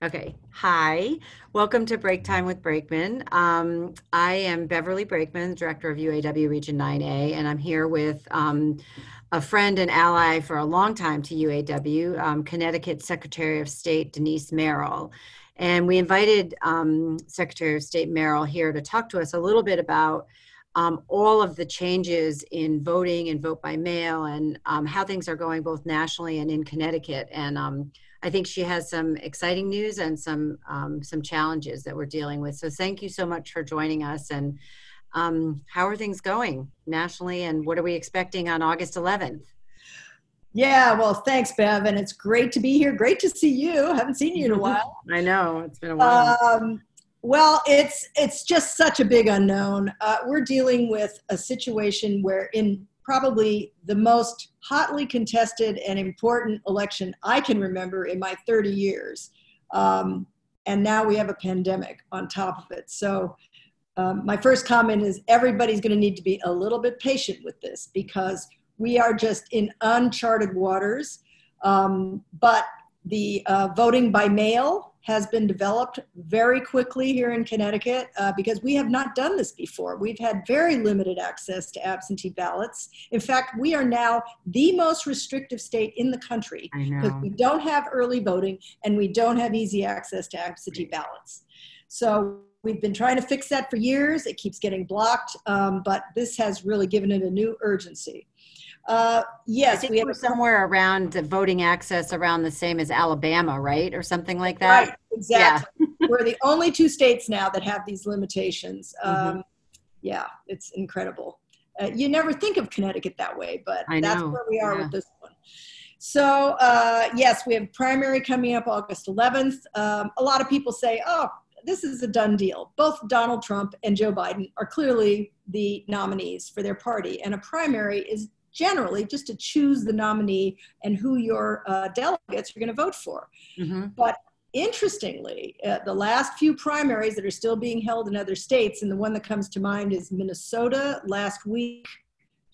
Okay. Hi. Welcome to Break Time with Brakeman. Um, I am Beverly Brakeman, Director of UAW Region 9A, and I'm here with um, a friend and ally for a long time to UAW, um, Connecticut Secretary of State Denise Merrill. And we invited um, Secretary of State Merrill here to talk to us a little bit about um, all of the changes in voting and vote by mail and um, how things are going both nationally and in Connecticut. And I think she has some exciting news and some um, some challenges that we're dealing with. So thank you so much for joining us. And um, how are things going nationally? And what are we expecting on August 11th? Yeah, well, thanks, Bev, and it's great to be here. Great to see you. haven't seen you in a while. I know it's been a while. Um, well, it's it's just such a big unknown. Uh, we're dealing with a situation where in probably the most hotly contested and important election I can remember in my 30 years. Um, and now we have a pandemic on top of it. So, um, my first comment is everybody's going to need to be a little bit patient with this because we are just in uncharted waters. Um, but the uh, voting by mail has been developed very quickly here in Connecticut uh, because we have not done this before. We've had very limited access to absentee ballots. In fact, we are now the most restrictive state in the country because we don't have early voting and we don't have easy access to absentee ballots. So we've been trying to fix that for years. It keeps getting blocked, um, but this has really given it a new urgency. Uh, yes, we have somewhere around voting access around the same as Alabama, right, or something like that. Right, exactly. Yeah. we're the only two states now that have these limitations. Mm-hmm. Um, yeah, it's incredible. Uh, you never think of Connecticut that way, but that's where we are yeah. with this one. So uh, yes, we have primary coming up August 11th. Um, a lot of people say, "Oh, this is a done deal. Both Donald Trump and Joe Biden are clearly the nominees for their party, and a primary is generally just to choose the nominee and who your uh, delegates are going to vote for. Mm-hmm. But interestingly, uh, the last few primaries that are still being held in other states, and the one that comes to mind is Minnesota last week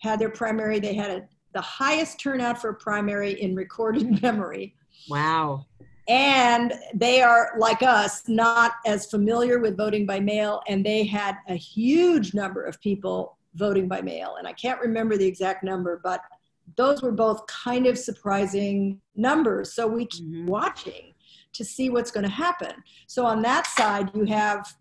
had their primary. They had a, the highest turnout for a primary in recorded memory. Wow. And they are, like us, not as familiar with voting by mail, and they had a huge number of people voting by mail. And I can't remember the exact number, but those were both kind of surprising numbers. So we keep mm-hmm. watching to see what's going to happen. So on that side, you have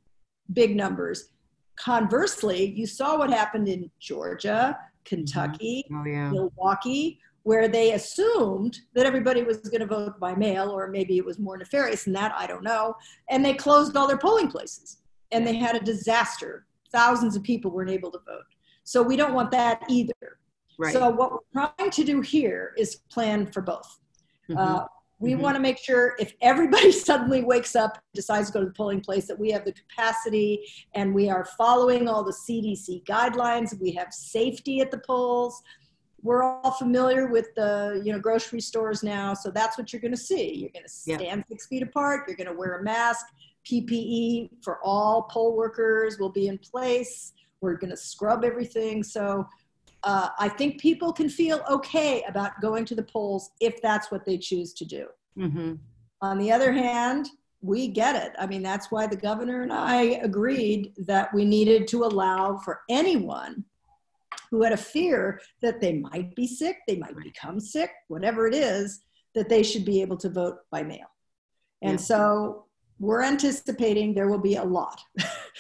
big numbers. Conversely, you saw what happened in Georgia, Kentucky, mm-hmm. oh, yeah. Milwaukee, where they assumed that everybody was going to vote by mail, or maybe it was more nefarious than that, I don't know. And they closed all their polling places and they had a disaster. Thousands of people weren't able to vote. So we don't want that either. Right. So what we're trying to do here is plan for both. Mm-hmm. Uh, we mm-hmm. want to make sure if everybody suddenly wakes up, decides to go to the polling place, that we have the capacity and we are following all the CDC guidelines. We have safety at the polls. We're all familiar with the you know grocery stores now, so that's what you're going to see. You're going to stand yeah. six feet apart. You're going to wear a mask. PPE for all poll workers will be in place. We're going to scrub everything. So uh, I think people can feel okay about going to the polls if that's what they choose to do. Mm-hmm. On the other hand, we get it. I mean, that's why the governor and I agreed that we needed to allow for anyone who had a fear that they might be sick, they might become sick, whatever it is, that they should be able to vote by mail. And yeah. so we're anticipating there will be a lot.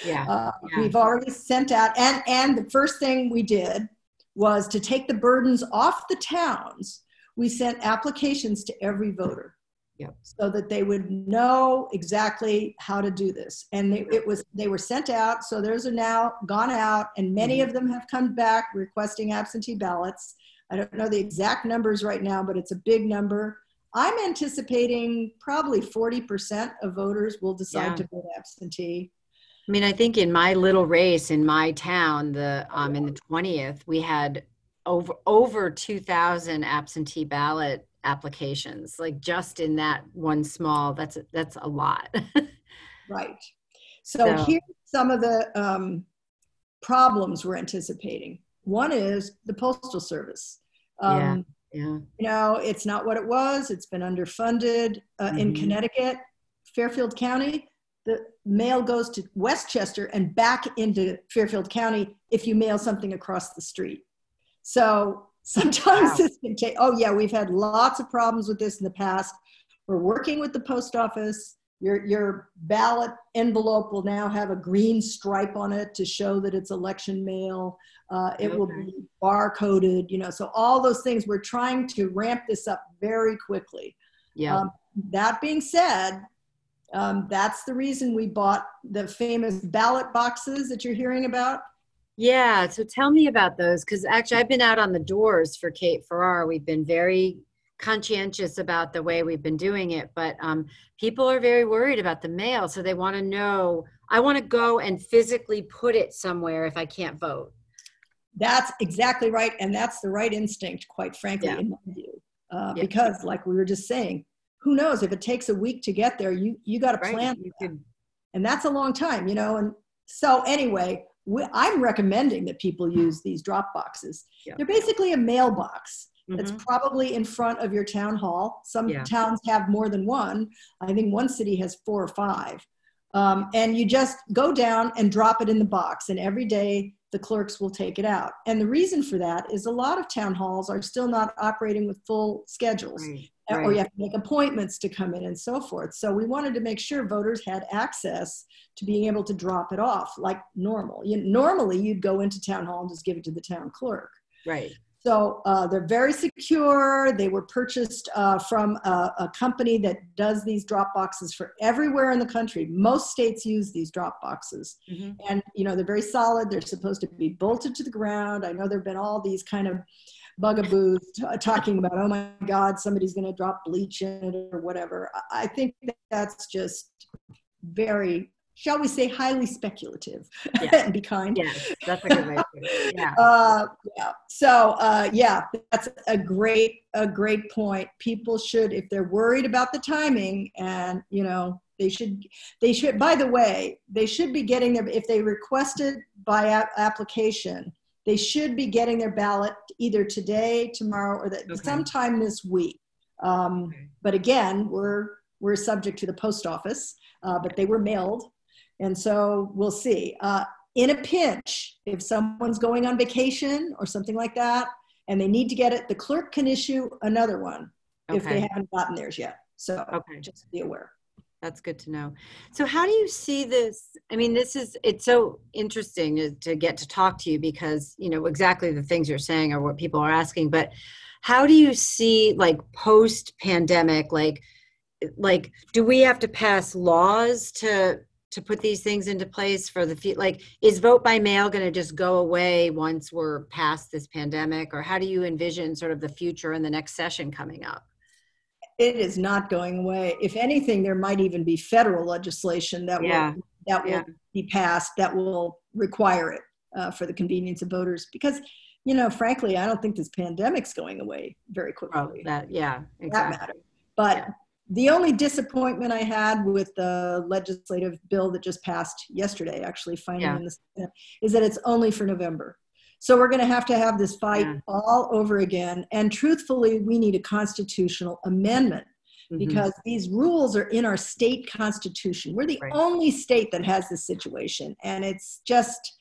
Yeah. uh, yeah. We've already sent out, and and the first thing we did was to take the burdens off the towns. We sent applications to every voter. Yep. So that they would know exactly how to do this, and they, it was they were sent out. So those are now gone out, and many mm-hmm. of them have come back requesting absentee ballots. I don't know the exact numbers right now, but it's a big number. I'm anticipating probably 40% of voters will decide yeah. to vote absentee. I mean, I think in my little race in my town, the um, in the 20th, we had over over 2,000 absentee ballot applications. Like just in that one small, that's a, that's a lot. right. So, so, here's some of the um, problems we're anticipating. One is the postal service. Um, yeah. You know, it's not what it was. It's been underfunded uh, mm-hmm. in Connecticut. Fairfield County, the mail goes to Westchester and back into Fairfield County if you mail something across the street. So sometimes Wow. this can take, oh yeah, we've had lots of problems with this in the past. We're working with the post office. Your, your ballot envelope will now have a green stripe on it to show that it's election mail. Uh, it will be barcoded, you know, so all those things, we're trying to ramp this up very quickly. Yeah. Um, that being said, um, that's the reason we bought the famous ballot boxes that you're hearing about. Yeah, so tell me about those because actually I've been out on the doors for Kate Farrar. We've been very conscientious about the way we've been doing it, but um, people are very worried about the mail, so they want to know. I want to go and physically put it somewhere if I can't vote. That's exactly right, and that's the right instinct, quite frankly, Yeah. in my view. Uh, Yeah. Because, like we were just saying, who knows if it takes a week to get there? You you got to Right? plan, You could. and that's a long time, you know. And so, anyway, we, I'm recommending that people use these drop boxes. Yeah. They're basically a mailbox. It's Mhm. probably in front of your town hall. Some Yeah. towns have more than one. I think one city has four or five. Um, and you just go down and drop it in the box, and every day the clerks will take it out. And the reason for that is a lot of town halls are still not operating with full schedules, Right, or you have to make appointments to come in and so forth. So we wanted to make sure voters had access to being able to drop it off like normal. You, normally, you'd go into town hall and just give it to the town clerk. right. So uh, they're very secure. They were purchased uh, from a, a company that does these drop boxes for everywhere in the country. Most states use these drop boxes, Mhm. and you know they're very solid. They're supposed to be bolted to the ground. I know there've been all these kind of bugaboos t- talking about, oh my God, somebody's going to drop bleach in it or whatever. I- I think that that's just very, shall we say, highly speculative. Yeah. and be kind. Yes, that's a good way to put it. Yeah. Uh, yeah. So uh, yeah, that's a great a great point. People should, if they're worried about the timing, and you know, they should they should. By the way, they should be getting their if they requested by a- application, they should be getting their ballot either today, tomorrow, or Okay. sometime this week. Um, Okay. but again, we're we're subject to the post office, uh, but they were mailed, and so we'll see. Uh, in a pinch, if someone's going on vacation or something like that, and they need to get it, the clerk can issue another one if they haven't gotten theirs yet. So Okay. just be aware. That's good to know. So, how do you see this? I mean, this is it's so interesting to, to get to talk to you because you know exactly the things you're saying are what people are asking. But how do you see like post pandemic, like like do we have to pass laws to to put these things into place for the future? Like, is vote by mail going to just go away once we're past this pandemic, or how do you envision sort of the future and the next session coming up? It is not going away. If anything, there might even be federal legislation that Yeah. will that will Yeah. be passed that will require it uh, for the convenience of voters. Because, you know, frankly, I don't think this pandemic's going away very Oh, quickly. that yeah, that exactly. matter. But Yeah. The only disappointment I had with the legislative bill that just passed yesterday, actually finally Yeah. in the Senate, is that it's only for November. So we're going to have to have this fight Yeah. all over again. And truthfully, we need a constitutional amendment Mhm. because these rules are in our state constitution. We're the Right. only state that has this situation. And it's just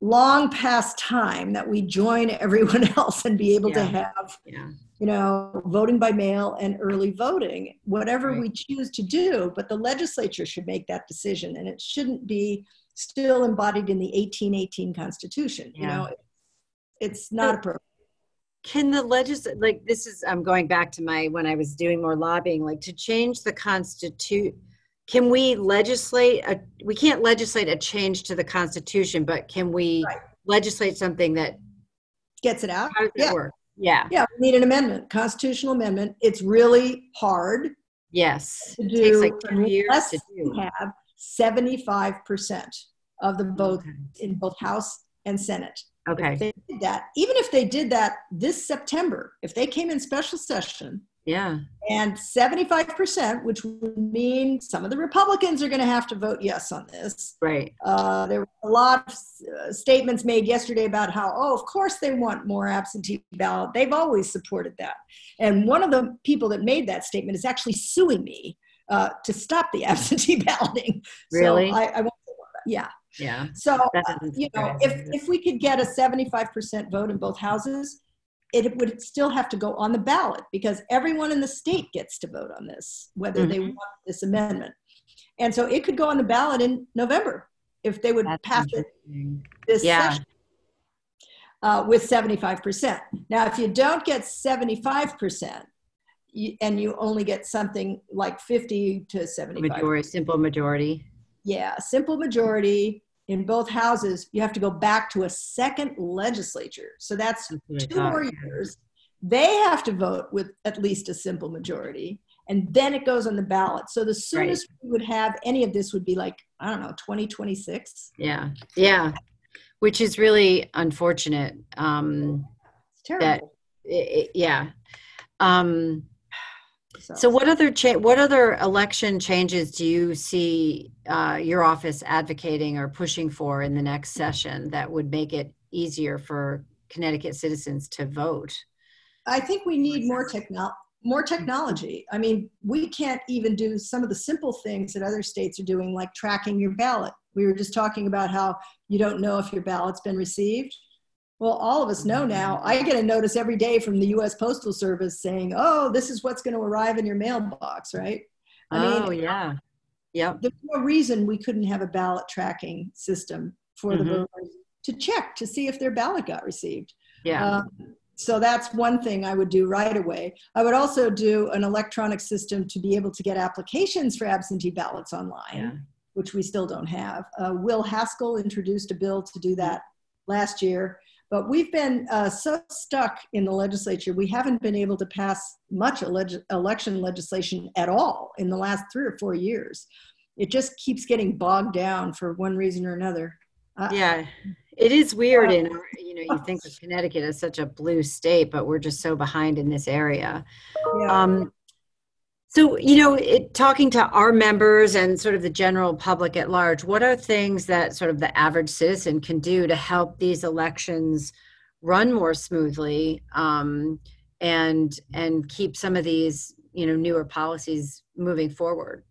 long past time that we join everyone else and be able to have yeah. you know, voting by mail and early voting, whatever Right. we choose to do. But the legislature should make that decision, and it shouldn't be still embodied in the 1818 Constitution. You know, it's not appropriate. Can the legislature, like, this is, I'm going back to my, when I was doing more lobbying, like, to change the constitute, can we legislate, a, we can't legislate a change to the Constitution, but can we Right. legislate something that, Gets it out? how does Yeah. that work? Yeah, Yeah, we need an amendment, constitutional amendment. It's really hard yes. to It takes do like two years to do. have 75% of the vote Okay. in both House and Senate. If Okay, they did that, even if they did that this September, if they came in special session yeah, and 75%, which would mean some of the Republicans are going to have to vote yes on this. right, Uh, there were a lot of uh, statements made yesterday about how, oh, of course they want more absentee ballot. They've always supported that. And one of the people that made that statement is actually suing me uh, to stop the absentee balloting. Really? So I, I won't say more about- yeah. Yeah. So, uh, you know, if, if we could get a 75% vote in both houses, it would still have to go on the ballot because everyone in the state gets to vote on this, whether they Mhm. want this amendment. And so it could go on the ballot in November if they would That's pass it this Yeah. session uh, with 75%. Now, if you don't get 75%, you, and you only get something like 50 to 75 Majority, simple majority. yeah, simple majority in both houses, you have to go back to a second legislature. So that's I two more years. They have to vote with at least a simple majority, and then it goes on the ballot. So the soonest we would have any of this would be like, I don't know, 2026. Yeah. Yeah. Which is really unfortunate. Um, It's terrible. i- i- yeah. Um, So what other cha- what other election changes do you see uh, your office advocating or pushing for in the next session that would make it easier for Connecticut citizens to vote? I think we need more techno- more technology. I mean, we can't even do some of the simple things that other states are doing, like tracking your ballot. We were just talking about how you don't know if your ballot's been received. Well, all of us know now. I get a notice every day from the U.S. Postal Service saying, "Oh, this is what's going to arrive in your mailbox," right? I mean, oh yeah, yep. there's no reason we couldn't have a ballot tracking system for the Mhm. voters to check to see if their ballot got received. Yeah, Um, so that's one thing I would do right away. I would also do an electronic system to be able to get applications for absentee ballots online, yeah. which we still don't have. Uh, Will Haskell introduced a bill to do that last year, but we've been uh, so stuck in the legislature, we haven't been able to pass much ele- election legislation at all in the last three or four years. It just keeps getting bogged down for one reason or another. Uh, Yeah, it is weird in, our- you know, you think of Connecticut as such a blue state, but we're just so behind in this area. yeah. Um, so, you know, it, talking to our members and sort of the general public at large, what are things that sort of the average citizen can do to help these elections run more smoothly um, and and keep some of these, you know, newer policies moving forward?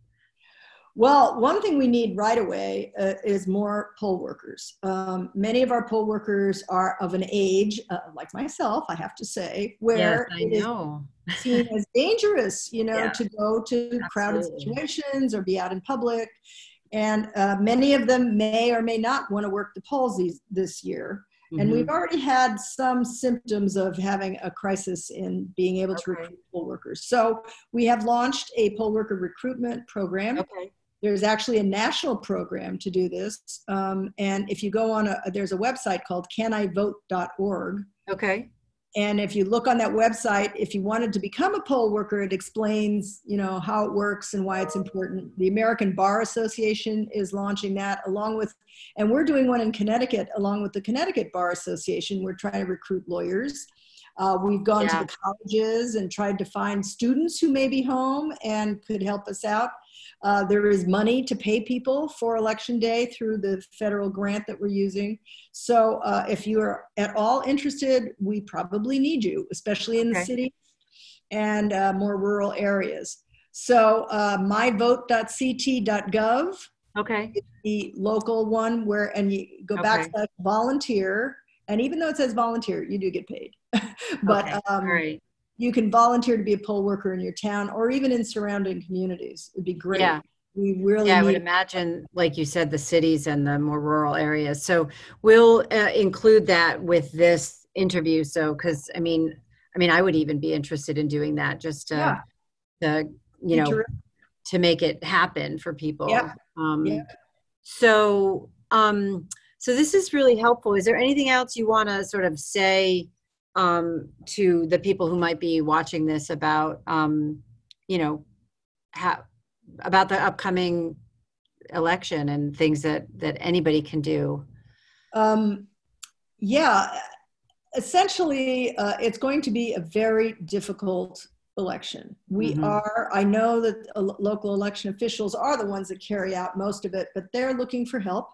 Well, one thing we need right away uh, is more poll workers. Um, many of our poll workers are of an age, uh, like myself, I have to say, Yes, where it is know. Seen as dangerous, you know, Yeah. to go to crowded situations or be out in public. And uh, many of them may or may not want to work the polls these, this year. And Mhm. we've already had some symptoms of having a crisis in being able to recruit poll workers. So we have launched a poll worker recruitment program. Okay. There's actually a national program to do this. Um, and if you go on a, there's a website called canivote.org. Okay. And if you look on that website, if you wanted to become a poll worker, it explains, you know, how it works and why it's important. The American Bar Association is launching that along with, and we're doing one in Connecticut along with the Connecticut Bar Association. We're trying to recruit lawyers. Uh, we've gone Yeah. to the colleges and tried to find students who may be home and could help us out. Uh, there is money to pay people for election day through the federal grant that we're using. So uh, if you are at all interested, we probably need you, especially in the city and uh, more rural areas. So uh, myvote.ct.gov, Okay. the local one where, and you go back Okay. to volunteer. And even though it says volunteer, you do get paid. but Okay. um, right. you can volunteer to be a poll worker in your town or even in surrounding communities. It'd be great. Yeah. We really Yeah, I would imagine, like you said, the cities and the more rural areas. So we'll uh, include that with this interview. So, because I mean, I mean, I would even be interested in doing that just to, Yeah. to you know, to make it happen for people. Yeah. Um, Yeah. So, um, so this is really helpful. Is there anything else you want to sort of say um, to the people who might be watching this about, um, you know, how about the upcoming election and things that that anybody can do? Um, yeah, essentially, uh, it's going to be a very difficult election. We Mhm. are, I know that local election officials are the ones that carry out most of it, but they're looking for help.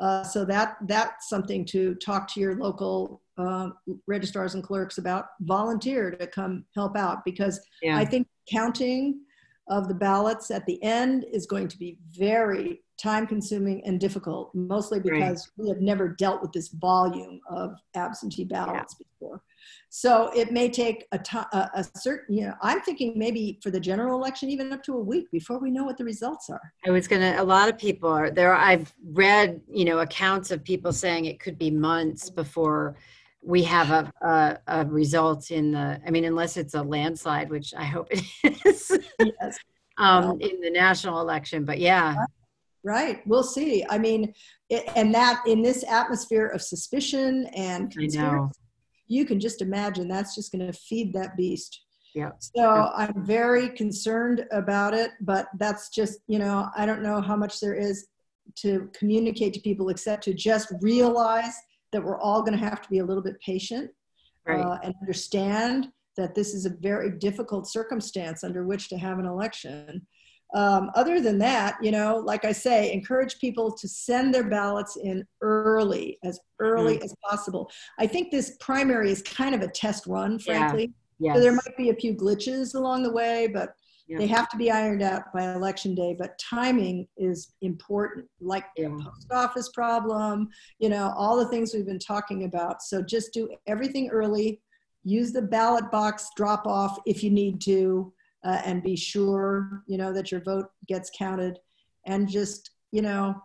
Uh, so that that's something to talk to your local uh, registrars and clerks about. Volunteer to come help out because Yeah. I think counting of the ballots at the end is going to be very time consuming and difficult, mostly because right. we have never dealt with this volume of absentee ballots yeah. before. So it may take a, a, a certain, you know, I'm thinking maybe for the general election, even up to a week before we know what the results are. I was going to, a lot of people are there. I've read, you know, accounts of people saying it could be months before we have a, a, a result in the, I mean, unless it's a landslide, which I hope it is. Yes. um, in the national election, but yeah. Right. We'll see. I mean, it, and that in this atmosphere of suspicion and conspiracy, you can just imagine that's just going to feed that beast. Yeah. So yeah. I'm very concerned about it, but that's just, you know, I don't know how much there is to communicate to people except to just realize that we're all going to have to be a little bit patient right. uh, and understand that this is a very difficult circumstance under which to have an election. Um, other than that, you know, like I say, encourage people to send their ballots in early, as early mm-hmm. as possible. I think this primary is kind of a test run, frankly. Yeah. Yes. So there might be a few glitches along the way, but yeah. they have to be ironed out by election day. But timing is important, like yeah. post office problem, you know, all the things we've been talking about. So just do everything early. Use the ballot box drop off if you need to uh, and be sure, you know, that your vote gets counted and just, you know,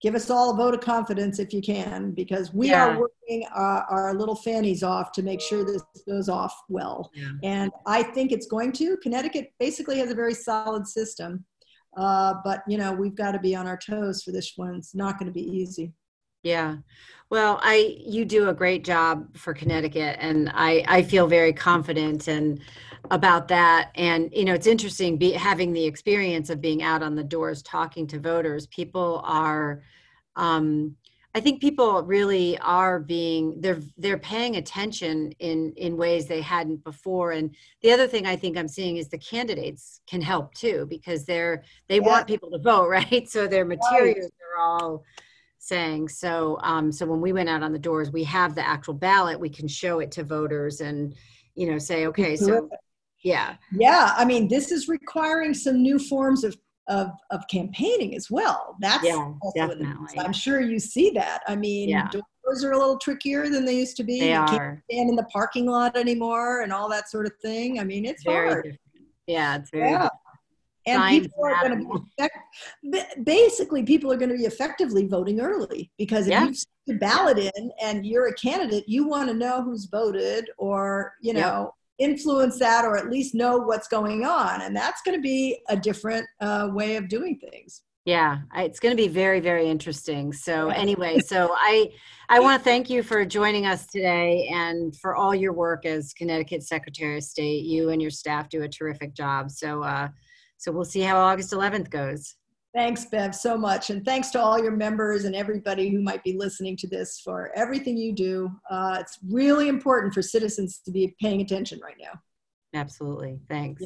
give us all a vote of confidence if you can, because we yeah. are working our, our, little fannies off to make sure this goes off well. Yeah. And I think it's going to. Connecticut basically has a very solid system. Uh, but you know we've got to be on our toes for this one. It's not going to be easy. Yeah. Well, I you do a great job for Connecticut and I I feel very confident and about that and you know it's interesting be, having the experience of being out on the doors talking to voters people are um, i think people really are being they're they're paying attention in in ways they hadn't before and the other thing i think i'm seeing is the candidates can help too because they're they yeah. want people to vote right so their materials right. are all saying so um so when we went out on the doors we have the actual ballot we can show it to voters and you know say okay so yeah. Yeah. I mean, this is requiring some new forms of of, of campaigning as well. That's yeah, definitely. I'm sure you see that. I mean, yeah. doors are a little trickier than they used to be. They you are. can't stand in the parking lot anymore and all that sort of thing. I mean, it's very hard. Different. Yeah, it's very yeah. And people are going to be effect- basically people are going to be effectively voting early because if yeah. you the ballot in and you're a candidate, you want to know who's voted or you know influence that or at least know what's going on. And that's going to be a different uh, way of doing things. Yeah, it's going to be very, very interesting. So anyway, so I I want to thank you for joining us today and for all your work as Connecticut Secretary of State. You and your staff do a terrific job. So uh, so we'll see how August 11th goes. Thanks, Bev, so much. And thanks to all your members and everybody who might be listening to this for everything you do. Uh, it's really important for citizens to be paying attention right now. Absolutely. Thanks.